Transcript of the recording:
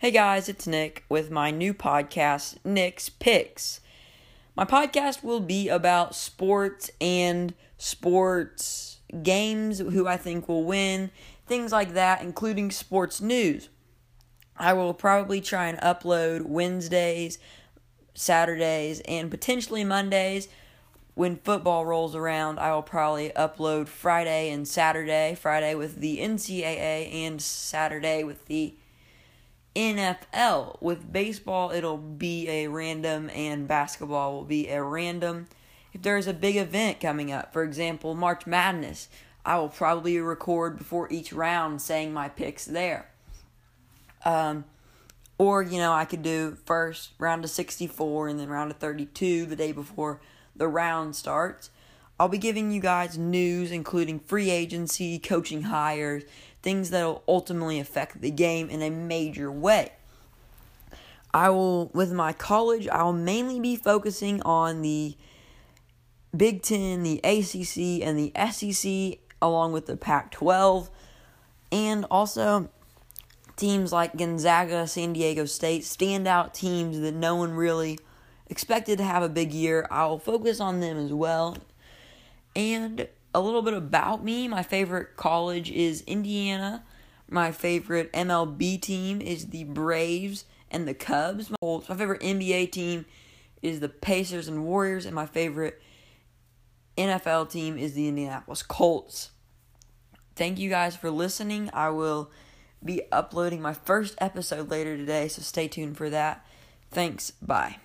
Hey guys, it's Nick with my new podcast, Nick's Picks. My podcast will be about sports and sports games, who I think will win, things like that, including sports news. I will probably try and upload Wednesdays, Saturdays, and potentially Mondays. When football rolls around, I will probably upload Friday and Saturday. Friday with the NCAA and Saturday with the NFL. With baseball, it'll be a random, and basketball will be a random. If there's a big event coming up, for example, March Madness, I will probably record before each round saying my picks there. Um, or, you know, I could do first round of 64 and then round of 32 the day before the round starts. I'll be giving you guys news, including free agency, coaching hires, things that will ultimately affect the game in a major way. I will, with my college, I will mainly be focusing on the Big Ten, the ACC, and the SEC, along with the Pac 12, and also teams like Gonzaga, San Diego State, standout teams that no one really expected to have a big year. I'll focus on them as well. And a little bit about me my favorite college is Indiana. My favorite MLB team is the Braves and the Cubs. My my favorite NBA team is the Pacers and Warriors, and my favorite NFL team is the Indianapolis Colts. Thank you guys for listening. I will be uploading my first episode later today, so stay tuned for that. Thanks. Bye.